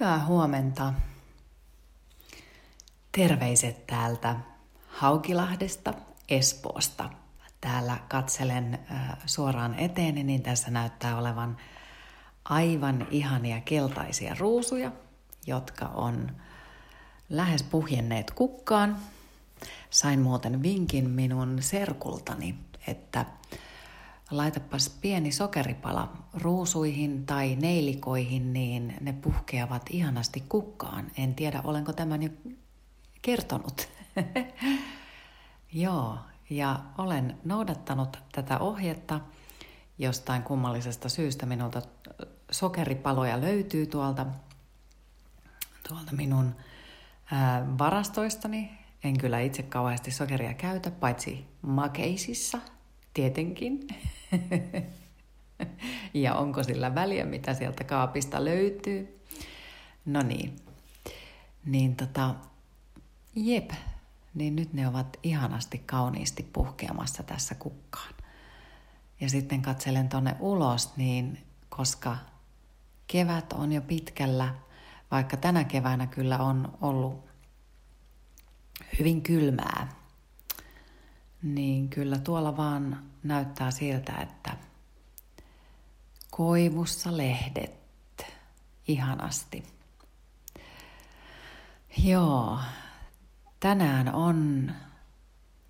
Hyvää huomenta. Terveiset täältä Haukilahdesta, Espoosta. Täällä katselen suoraan eteeni, niin tässä näyttää olevan aivan ihania keltaisia ruusuja, jotka on lähes puhjenneet kukkaan. Sain muuten vinkin minun serkultani, että laitapas pieni sokeripala ruusuihin tai neilikoihin, niin ne puhkeavat ihanasti kukkaan. En tiedä, olenko tämän jo kertonut. Joo, ja olen noudattanut tätä ohjetta jostain kummallisesta syystä. Minulta sokeripaloja löytyy tuolta, tuolta minun ää, varastoistani. En kyllä itse kauheasti sokeria käytä, paitsi makeisissa, tietenkin. ja onko sillä väliä, mitä sieltä kaapista löytyy. No niin. Niin tota, jep, niin nyt ne ovat ihanasti kauniisti puhkeamassa tässä kukkaan. Ja sitten katselen tonne ulos, niin koska kevät on jo pitkällä, vaikka tänä keväänä kyllä on ollut hyvin kylmää, niin kyllä tuolla vaan näyttää siltä, että koivussa lehdet ihanasti. Joo, tänään on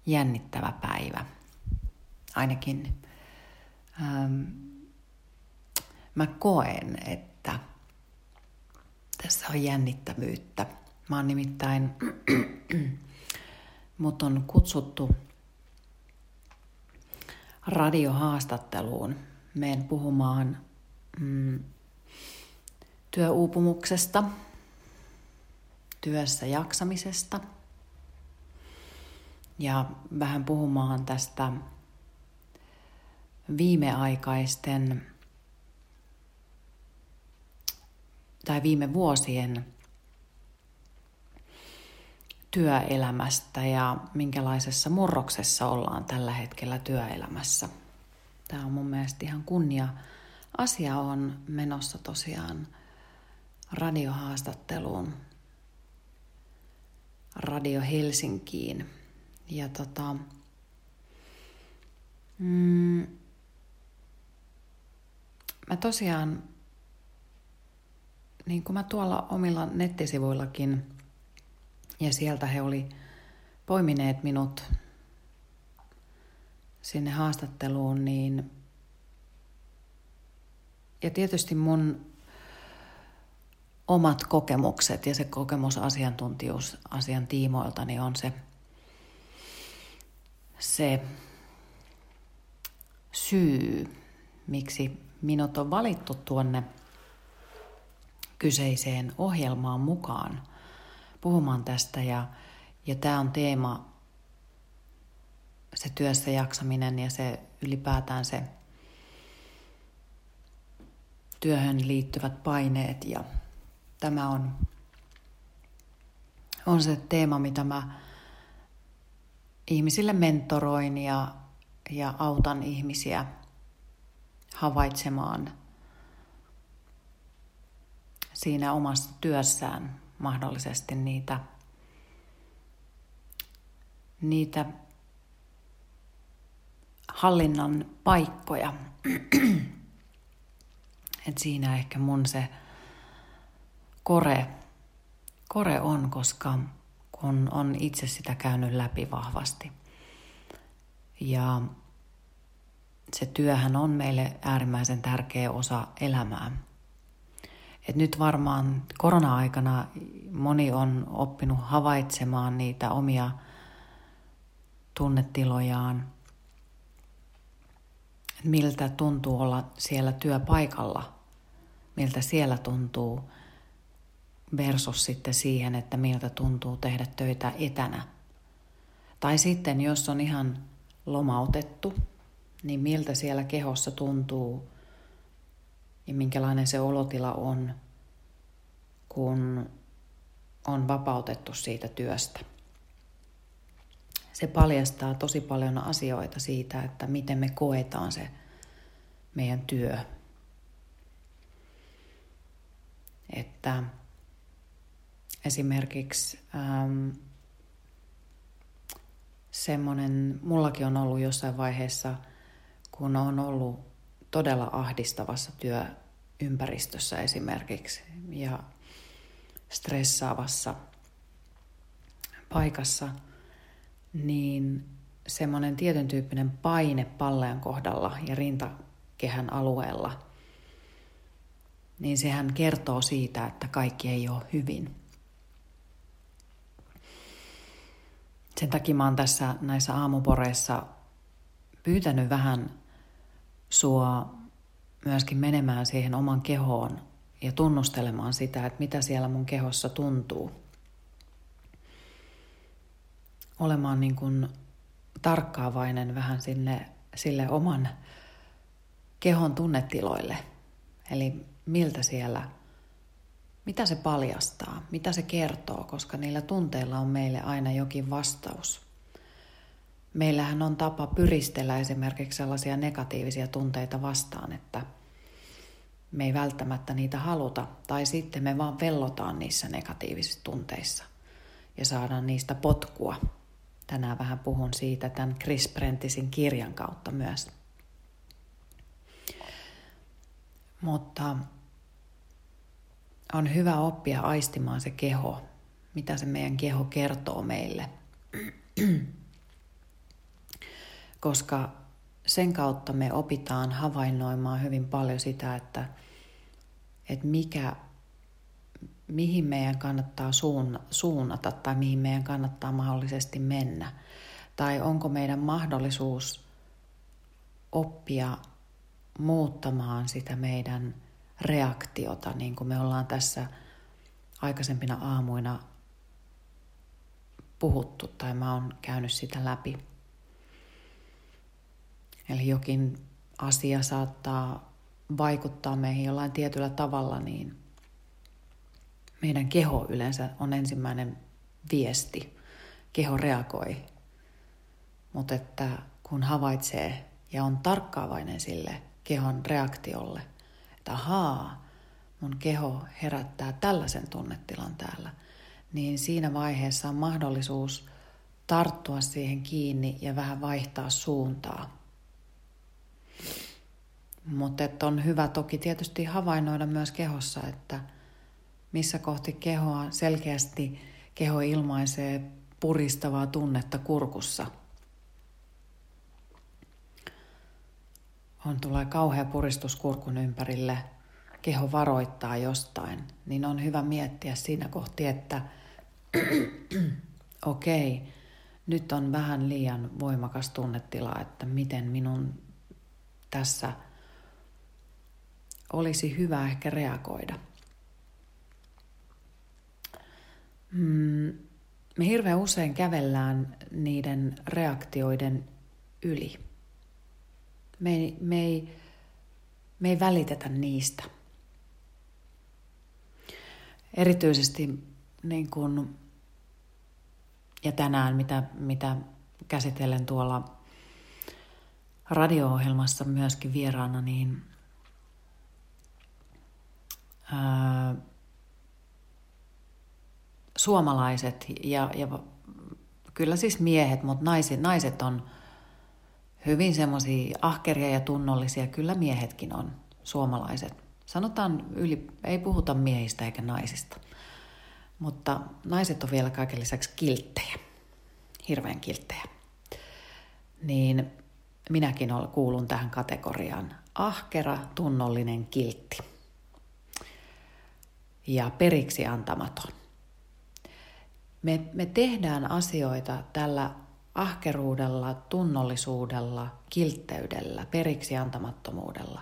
jännittävä päivä. Ainakin ähm, mä koen, että tässä on jännittävyyttä. Mä oon nimittäin, mut on kutsuttu radiohaastatteluun. Meen puhumaan mm, työuupumuksesta, työssä jaksamisesta ja vähän puhumaan tästä viimeaikaisten tai viime vuosien työelämästä ja minkälaisessa murroksessa ollaan tällä hetkellä työelämässä. Tämä on mun mielestä ihan kunnia. Asia on menossa tosiaan radiohaastatteluun Radio Helsinkiin. Ja tota, mm, mä tosiaan, niin kuin mä tuolla omilla nettisivuillakin ja sieltä he oli poimineet minut sinne haastatteluun, niin ja tietysti mun omat kokemukset ja se kokemusasiantuntijuus asian tiimoilta niin on se, se syy, miksi minut on valittu tuonne kyseiseen ohjelmaan mukaan puhumaan tästä ja, ja tämä on teema, se työssä jaksaminen ja se ylipäätään se työhön liittyvät paineet ja tämä on, on se teema, mitä mä ihmisille mentoroin ja, ja autan ihmisiä havaitsemaan siinä omassa työssään mahdollisesti niitä, niitä hallinnan paikkoja. Et siinä ehkä mun se kore, kore on, koska kun on itse sitä käynyt läpi vahvasti. Ja se työhän on meille äärimmäisen tärkeä osa elämää. Et nyt varmaan korona-aikana moni on oppinut havaitsemaan niitä omia tunnetilojaan, miltä tuntuu olla siellä työpaikalla, miltä siellä tuntuu versus sitten siihen, että miltä tuntuu tehdä töitä etänä. Tai sitten, jos on ihan lomautettu, niin miltä siellä kehossa tuntuu ja minkälainen se olotila on, kun on vapautettu siitä työstä. Se paljastaa tosi paljon asioita siitä, että miten me koetaan se meidän työ. Että esimerkiksi ähm, semmoinen, mullakin on ollut jossain vaiheessa, kun on ollut todella ahdistavassa työympäristössä esimerkiksi ja stressaavassa paikassa, niin semmoinen tietyn tyyppinen paine pallean kohdalla ja rintakehän alueella, niin sehän kertoo siitä, että kaikki ei ole hyvin. Sen takia mä oon tässä näissä aamuporeissa pyytänyt vähän sua myöskin menemään siihen oman kehoon ja tunnustelemaan sitä, että mitä siellä mun kehossa tuntuu. Olemaan niin kuin tarkkaavainen vähän sinne, sille oman kehon tunnetiloille. Eli miltä siellä, mitä se paljastaa, mitä se kertoo, koska niillä tunteilla on meille aina jokin vastaus. Meillähän on tapa pyristellä esimerkiksi sellaisia negatiivisia tunteita vastaan, että me ei välttämättä niitä haluta, tai sitten me vaan vellotaan niissä negatiivisissa tunteissa ja saadaan niistä potkua Tänään vähän puhun siitä tämän Chris Prentisin kirjan kautta myös. Mutta on hyvä oppia aistimaan se keho, mitä se meidän keho kertoo meille. Koska sen kautta me opitaan havainnoimaan hyvin paljon sitä, että, että mikä mihin meidän kannattaa suunnata tai mihin meidän kannattaa mahdollisesti mennä. Tai onko meidän mahdollisuus oppia muuttamaan sitä meidän reaktiota, niin kuin me ollaan tässä aikaisempina aamuina puhuttu tai mä oon käynyt sitä läpi. Eli jokin asia saattaa vaikuttaa meihin jollain tietyllä tavalla, niin meidän keho yleensä on ensimmäinen viesti. Keho reagoi. Mutta että kun havaitsee ja on tarkkaavainen sille kehon reaktiolle, että ahaa, mun keho herättää tällaisen tunnetilan täällä, niin siinä vaiheessa on mahdollisuus tarttua siihen kiinni ja vähän vaihtaa suuntaa. Mutta on hyvä toki tietysti havainnoida myös kehossa, että – missä kohti kehoa selkeästi keho ilmaisee puristavaa tunnetta kurkussa. On tulee kauhea puristus kurkun ympärille, keho varoittaa jostain, niin on hyvä miettiä siinä kohti, että okei, okay, nyt on vähän liian voimakas tunnetila, että miten minun tässä olisi hyvä ehkä reagoida – Mm, me hirveän usein kävellään niiden reaktioiden yli. Me ei, me ei, me ei välitetä niistä. Erityisesti niin kun, ja tänään, mitä, mitä käsitellen tuolla radio-ohjelmassa myöskin vieraana, niin ää, suomalaiset ja, ja kyllä siis miehet, mutta naiset, naiset on hyvin semmoisia ahkeria ja tunnollisia. Kyllä miehetkin on suomalaiset. Sanotaan yli, ei puhuta miehistä eikä naisista. Mutta naiset on vielä kaiken lisäksi kilttejä, hirveän kilttejä. Niin minäkin kuulun tähän kategoriaan. Ahkera, tunnollinen kiltti. Ja periksi antamaton. Me, me tehdään asioita tällä ahkeruudella, tunnollisuudella, kiltteydellä, periksi antamattomuudella.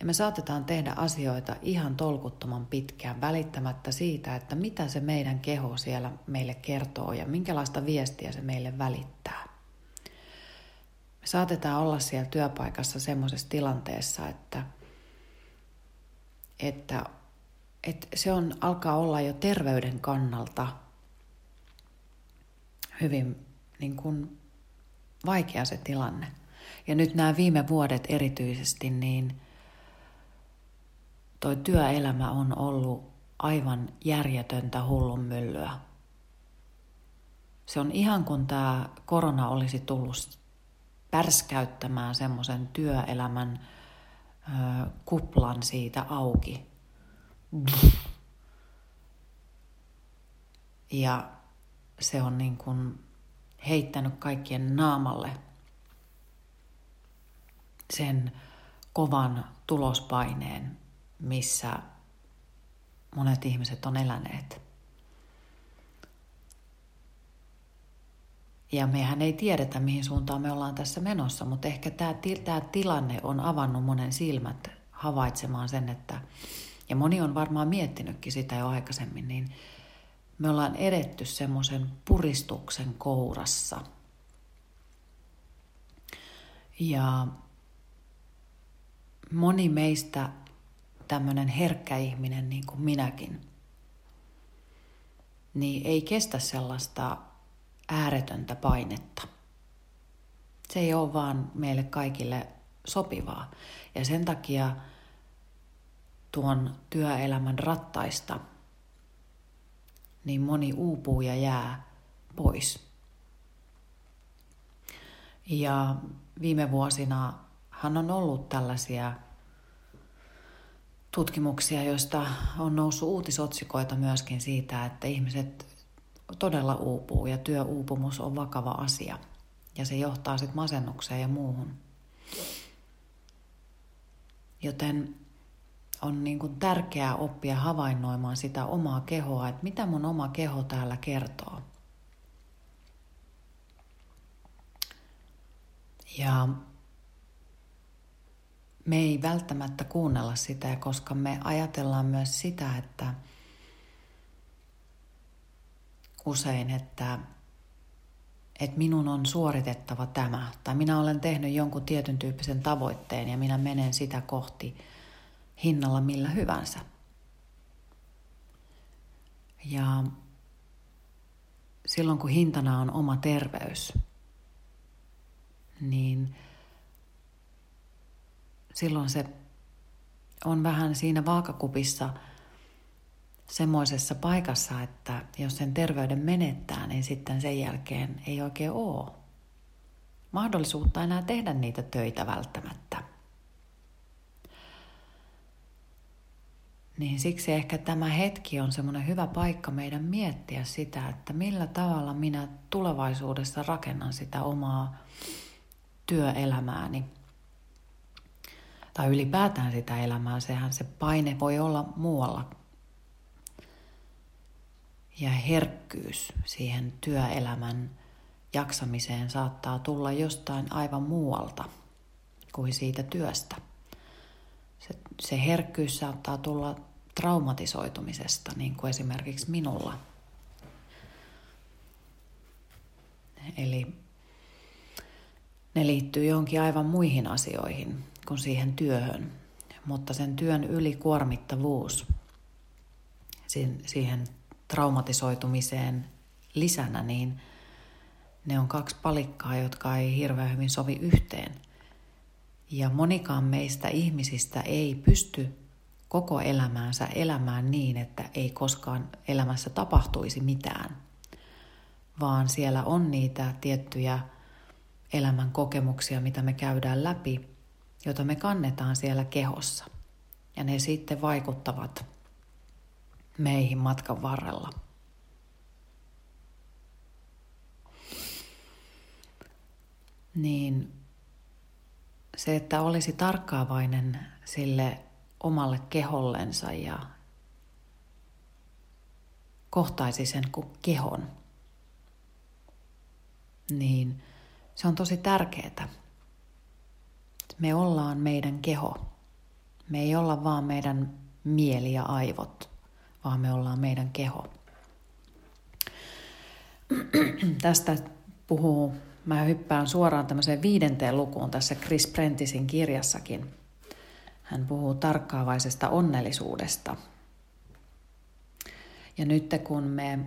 Ja me saatetaan tehdä asioita ihan tolkuttoman pitkään välittämättä siitä, että mitä se meidän keho siellä meille kertoo ja minkälaista viestiä se meille välittää. Me saatetaan olla siellä työpaikassa semmoisessa tilanteessa, että, että että se on, alkaa olla jo terveyden kannalta hyvin niin kuin vaikea se tilanne. Ja nyt nämä viime vuodet erityisesti, niin toi työelämä on ollut aivan järjetöntä hullunmyllyä. Se on ihan kuin tämä korona olisi tullut pärskäyttämään semmoisen työelämän ö, kuplan siitä auki. Ja se on niin kuin heittänyt kaikkien naamalle sen kovan tulospaineen, missä monet ihmiset on eläneet. Ja mehän ei tiedetä, mihin suuntaan me ollaan tässä menossa, mutta ehkä tämä, tämä tilanne on avannut monen silmät havaitsemaan sen, että, ja moni on varmaan miettinytkin sitä jo aikaisemmin, niin me ollaan edetty semmoisen puristuksen kourassa. Ja moni meistä tämmöinen herkkä ihminen niin kuin minäkin, niin ei kestä sellaista ääretöntä painetta. Se ei ole vaan meille kaikille sopivaa. Ja sen takia tuon työelämän rattaista niin moni uupuu ja jää pois. Ja viime vuosina hän on ollut tällaisia tutkimuksia, joista on noussut uutisotsikoita myöskin siitä, että ihmiset todella uupuu ja työuupumus on vakava asia. Ja se johtaa sitten masennukseen ja muuhun. Joten on niin kuin tärkeää oppia havainnoimaan sitä omaa kehoa, että mitä mun oma keho täällä kertoo. Ja me ei välttämättä kuunnella sitä, koska me ajatellaan myös sitä, että usein, että, että minun on suoritettava tämä, tai minä olen tehnyt jonkun tietyn tyyppisen tavoitteen ja minä menen sitä kohti hinnalla millä hyvänsä. Ja silloin kun hintana on oma terveys, niin silloin se on vähän siinä vaakakupissa semmoisessa paikassa, että jos sen terveyden menettää, niin sitten sen jälkeen ei oikein ole mahdollisuutta enää tehdä niitä töitä välttämättä. Niin siksi ehkä tämä hetki on semmoinen hyvä paikka meidän miettiä sitä, että millä tavalla minä tulevaisuudessa rakennan sitä omaa työelämääni. Tai ylipäätään sitä elämää, sehän se paine voi olla muualla. Ja herkkyys siihen työelämän jaksamiseen saattaa tulla jostain aivan muualta kuin siitä työstä. Se, se herkkyys saattaa tulla traumatisoitumisesta, niin kuin esimerkiksi minulla. Eli ne liittyy johonkin aivan muihin asioihin kuin siihen työhön. Mutta sen työn ylikuormittavuus siihen traumatisoitumiseen lisänä, niin ne on kaksi palikkaa, jotka ei hirveän hyvin sovi yhteen – ja monikaan meistä ihmisistä ei pysty koko elämäänsä elämään niin, että ei koskaan elämässä tapahtuisi mitään, vaan siellä on niitä tiettyjä elämän kokemuksia, mitä me käydään läpi, joita me kannetaan siellä kehossa. Ja ne sitten vaikuttavat meihin matkan varrella. Niin se, että olisi tarkkaavainen sille omalle kehollensa ja kohtaisi sen kuin kehon, niin se on tosi tärkeää. Me ollaan meidän keho. Me ei olla vaan meidän mieli ja aivot, vaan me ollaan meidän keho. Tästä puhuu Mä hyppään suoraan tämmöiseen viidenteen lukuun tässä Chris Prentisin kirjassakin. Hän puhuu tarkkaavaisesta onnellisuudesta. Ja nyt kun me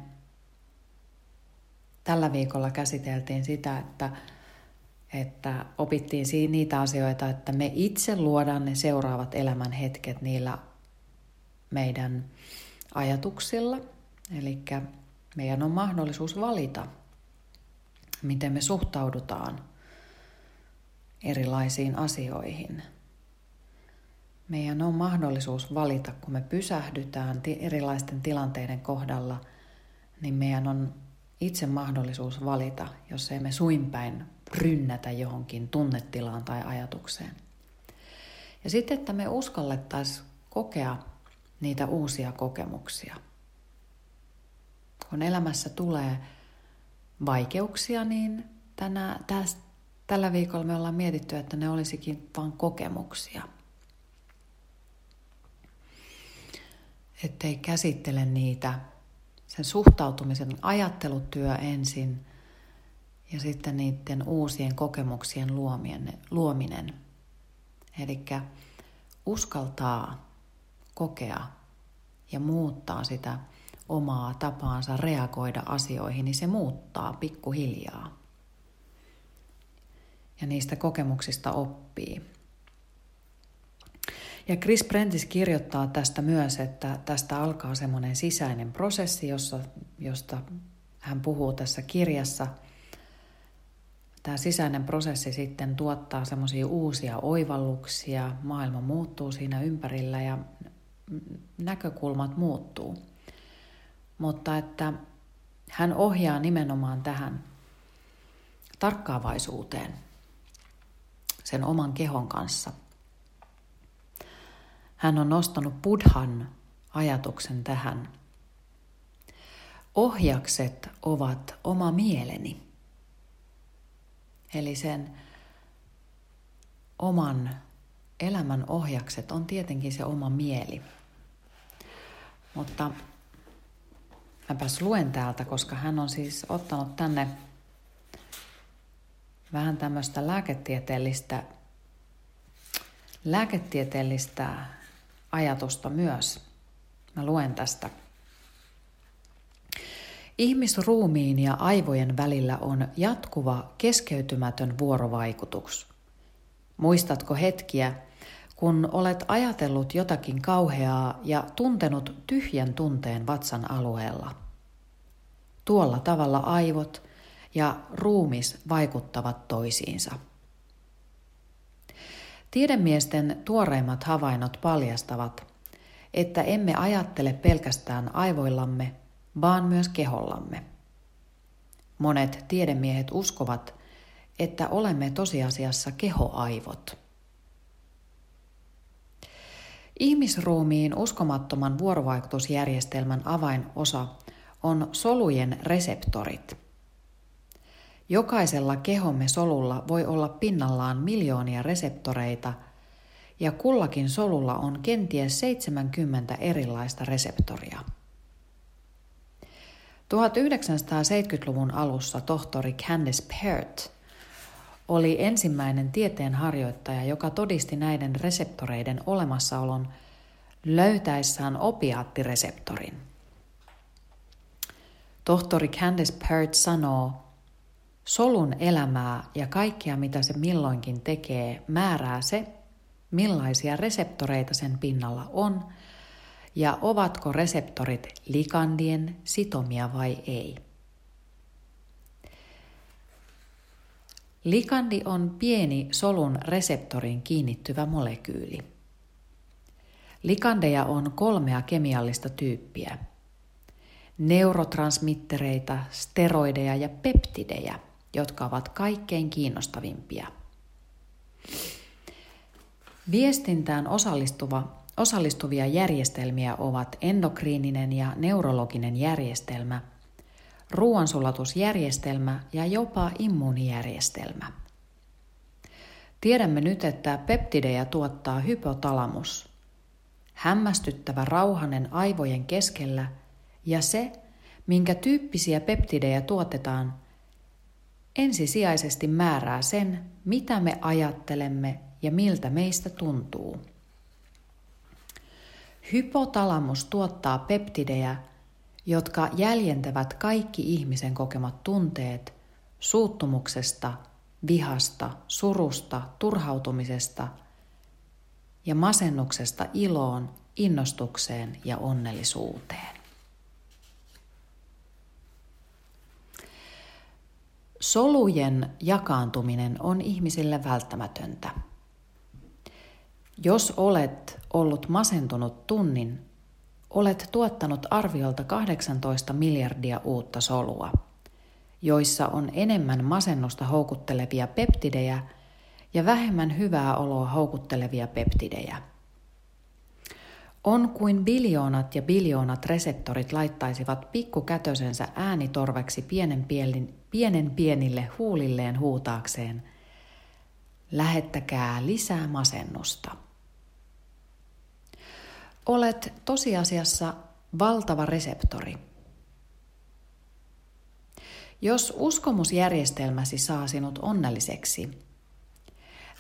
tällä viikolla käsiteltiin sitä, että, että opittiin niitä asioita, että me itse luodaan ne seuraavat elämän hetket niillä meidän ajatuksilla, eli meidän on mahdollisuus valita, miten me suhtaudutaan erilaisiin asioihin. Meidän on mahdollisuus valita, kun me pysähdytään erilaisten tilanteiden kohdalla, niin meidän on itse mahdollisuus valita, jos ei me suinpäin rynnätä johonkin tunnetilaan tai ajatukseen. Ja sitten, että me uskallettaisiin kokea niitä uusia kokemuksia. Kun elämässä tulee vaikeuksia, niin tänä, täs, tällä viikolla me ollaan mietitty, että ne olisikin vain kokemuksia. Ettei käsittele niitä sen suhtautumisen ajattelutyö ensin ja sitten niiden uusien kokemuksien luominen. luominen. Eli uskaltaa kokea ja muuttaa sitä omaa tapaansa reagoida asioihin, niin se muuttaa pikkuhiljaa. Ja niistä kokemuksista oppii. Ja Chris Prentice kirjoittaa tästä myös, että tästä alkaa semmoinen sisäinen prosessi, jossa, josta hän puhuu tässä kirjassa. Tämä sisäinen prosessi sitten tuottaa semmoisia uusia oivalluksia, maailma muuttuu siinä ympärillä ja näkökulmat muuttuu. Mutta että hän ohjaa nimenomaan tähän tarkkaavaisuuteen sen oman kehon kanssa – hän on nostanut Buddhan ajatuksen tähän. Ohjakset ovat oma mieleni. Eli sen oman elämän ohjakset on tietenkin se oma mieli. Mutta mäpäs luen täältä, koska hän on siis ottanut tänne vähän tämmöistä lääketieteellistä, lääketieteellistä ajatusta myös. Mä luen tästä. Ihmisruumiin ja aivojen välillä on jatkuva keskeytymätön vuorovaikutus. Muistatko hetkiä, kun olet ajatellut jotakin kauheaa ja tuntenut tyhjän tunteen vatsan alueella? Tuolla tavalla aivot ja ruumis vaikuttavat toisiinsa. Tiedemiesten tuoreimmat havainnot paljastavat, että emme ajattele pelkästään aivoillamme, vaan myös kehollamme. Monet tiedemiehet uskovat, että olemme tosiasiassa kehoaivot. Ihmisruumiin uskomattoman vuorovaikutusjärjestelmän avainosa on solujen reseptorit – Jokaisella kehomme solulla voi olla pinnallaan miljoonia reseptoreita, ja kullakin solulla on kenties 70 erilaista reseptoria. 1970-luvun alussa tohtori Candice Pert oli ensimmäinen tieteenharjoittaja, joka todisti näiden reseptoreiden olemassaolon löytäessään opiaattireseptorin. Tohtori Candice Pert sanoo, Solun elämää ja kaikkea, mitä se milloinkin tekee, määrää se, millaisia reseptoreita sen pinnalla on ja ovatko reseptorit likandien sitomia vai ei. Likandi on pieni solun reseptorin kiinnittyvä molekyyli. Likandeja on kolmea kemiallista tyyppiä. Neurotransmittereita, steroideja ja peptidejä – jotka ovat kaikkein kiinnostavimpia. Viestintään osallistuva, osallistuvia järjestelmiä ovat endokriininen ja neurologinen järjestelmä, ruoansulatusjärjestelmä ja jopa immuunijärjestelmä. Tiedämme nyt, että peptidejä tuottaa hypotalamus, hämmästyttävä rauhanen aivojen keskellä ja se, minkä tyyppisiä peptidejä tuotetaan – ensisijaisesti määrää sen, mitä me ajattelemme ja miltä meistä tuntuu. Hypotalamus tuottaa peptidejä, jotka jäljentävät kaikki ihmisen kokemat tunteet suuttumuksesta, vihasta, surusta, turhautumisesta ja masennuksesta iloon innostukseen ja onnellisuuteen. Solujen jakaantuminen on ihmisille välttämätöntä. Jos olet ollut masentunut tunnin, olet tuottanut arviolta 18 miljardia uutta solua, joissa on enemmän masennusta houkuttelevia peptidejä ja vähemmän hyvää oloa houkuttelevia peptidejä. On kuin biljoonat ja biljoonat reseptorit laittaisivat pikkukätösensä äänitorveksi pienen, pielin, pienen pienille huulilleen huutaakseen, lähettäkää lisää masennusta. Olet tosiasiassa valtava reseptori. Jos uskomusjärjestelmäsi saa sinut onnelliseksi,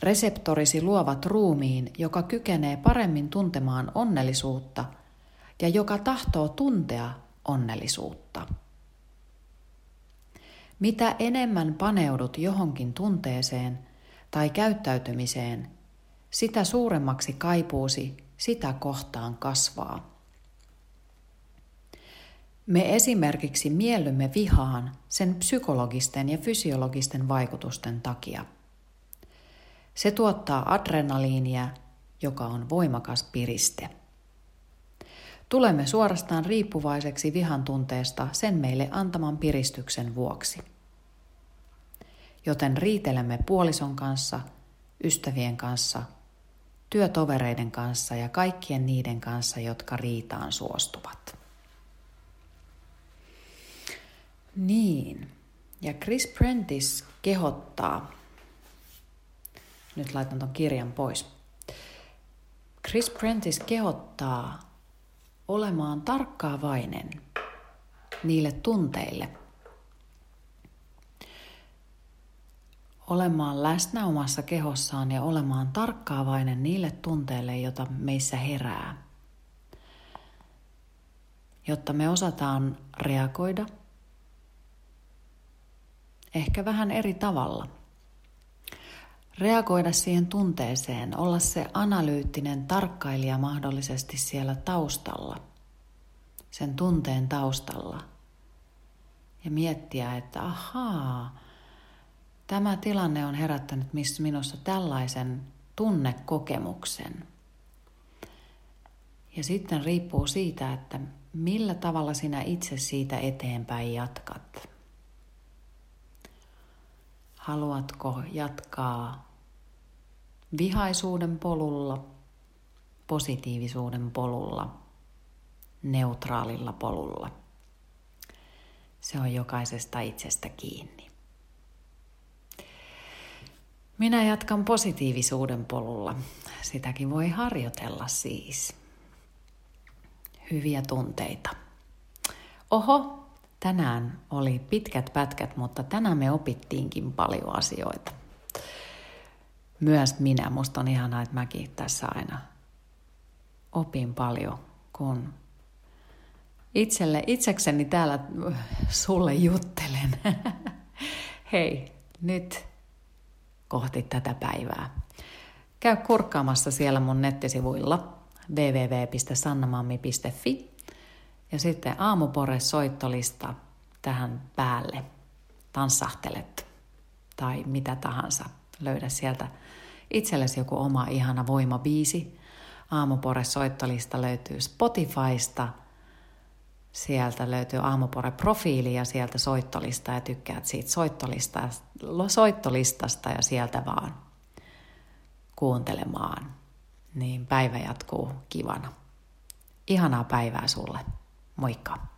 reseptorisi luovat ruumiin, joka kykenee paremmin tuntemaan onnellisuutta ja joka tahtoo tuntea onnellisuutta. Mitä enemmän paneudut johonkin tunteeseen tai käyttäytymiseen, sitä suuremmaksi kaipuusi sitä kohtaan kasvaa. Me esimerkiksi miellymme vihaan sen psykologisten ja fysiologisten vaikutusten takia. Se tuottaa adrenaliinia, joka on voimakas piriste. Tulemme suorastaan riippuvaiseksi vihan tunteesta sen meille antaman piristyksen vuoksi. Joten riitelemme puolison kanssa, ystävien kanssa, työtovereiden kanssa ja kaikkien niiden kanssa, jotka riitaan suostuvat. Niin, ja Chris Prentice kehottaa, nyt laitan ton kirjan pois. Chris Prentice kehottaa olemaan tarkkaavainen niille tunteille. Olemaan läsnä omassa kehossaan ja olemaan tarkkaavainen niille tunteille, joita meissä herää. Jotta me osataan reagoida ehkä vähän eri tavalla. Reagoida siihen tunteeseen, olla se analyyttinen tarkkailija mahdollisesti siellä taustalla, sen tunteen taustalla. Ja miettiä, että ahaa, tämä tilanne on herättänyt minussa tällaisen tunnekokemuksen. Ja sitten riippuu siitä, että millä tavalla sinä itse siitä eteenpäin jatkat. Haluatko jatkaa vihaisuuden polulla, positiivisuuden polulla, neutraalilla polulla? Se on jokaisesta itsestä kiinni. Minä jatkan positiivisuuden polulla. Sitäkin voi harjoitella siis. Hyviä tunteita. Oho, Tänään oli pitkät pätkät, mutta tänään me opittiinkin paljon asioita. Myös minä. Musta on ihanaa, että mäkin tässä aina opin paljon, kun itselle, itsekseni täällä sulle juttelen. Hei, nyt kohti tätä päivää. Käy kurkkaamassa siellä mun nettisivuilla www.sannamammi.fi ja sitten aamupore soittolista tähän päälle. Tanssahtelet tai mitä tahansa. Löydä sieltä itsellesi joku oma ihana voimabiisi. Aamupore soittolista löytyy Spotifysta. Sieltä löytyy Aamupore profiili ja sieltä soittolista ja tykkäät siitä soittolista, soittolistasta ja sieltä vaan kuuntelemaan. Niin päivä jatkuu kivana. Ihanaa päivää sulle. Moikka!